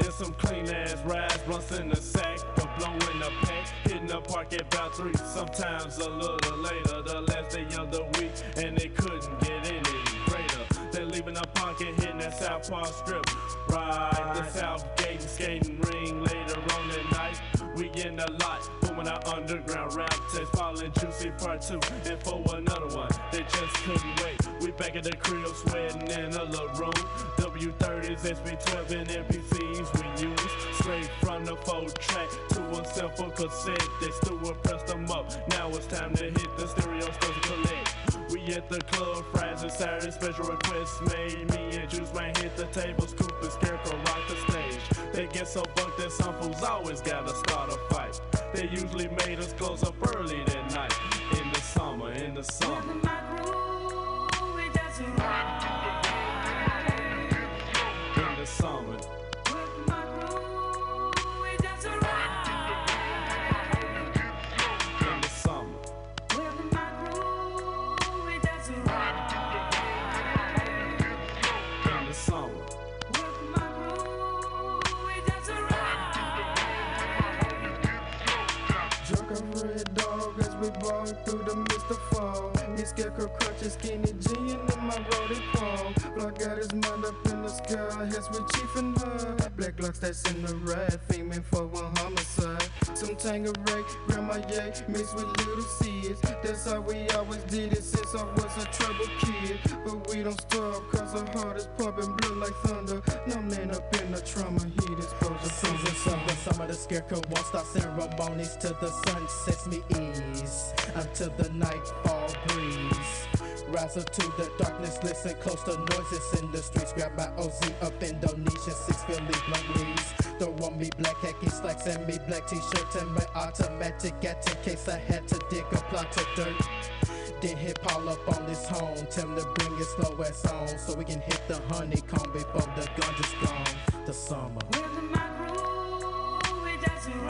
In some clean ass rides, blunts in the sack, but blowing the pack. Hitting the park at about three, sometimes a little later. The last day of the week, and it couldn't get any greater. They leaving the punk and hitting that South Park strip. Right, the South Gate skating ring later on that night. We in the lot, booming our underground rap taste, falling juicy part two, and for another one, they just couldn't wait. We back at the crib, sweating in a little room. W30s, SP12, and MPCs we use. Straight from the four track to a simple cassette. They still pressed them up. Now it's time to hit the stereo stores and collect. We at the club, Fridays and Saturdays, special requests made. Me and Juice Man hit the table, scoop and scarecrow rock the stage. They get so bucked that some fools always gotta start a fight. They usually made us close up early that night. In the summer, in the summer. We ball through the mist of fall. His scarecrow crutches, skinny jean in my roadie palm. Block got his mind up in the sky, as we chiefin' her. Black locks that's in the ride, faming for one homicide. Some Tanqueray, grandma yay, mixed with little seeds. That's how we always did it since I was a troubled kid. But we don't stop, cause our heart is pumping blue like thunder. Numbing up in the trauma heat seasons of summer, the scarecrow won't stop ceremonies till the sun sets me ease until the nightfall breeze. Up to the darkness, listen close to noises in the streets. Grab my OZ up Indonesia, six Philly blunt leaves. Throw on me black khaki slacks and me black t-shirt and my automatic at in case I had to dig a plot of dirt. Then hit Paul up on this home, tell him to bring his slow ass on so we can hit the honeycomb before the gun is gone. The summer.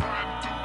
All right.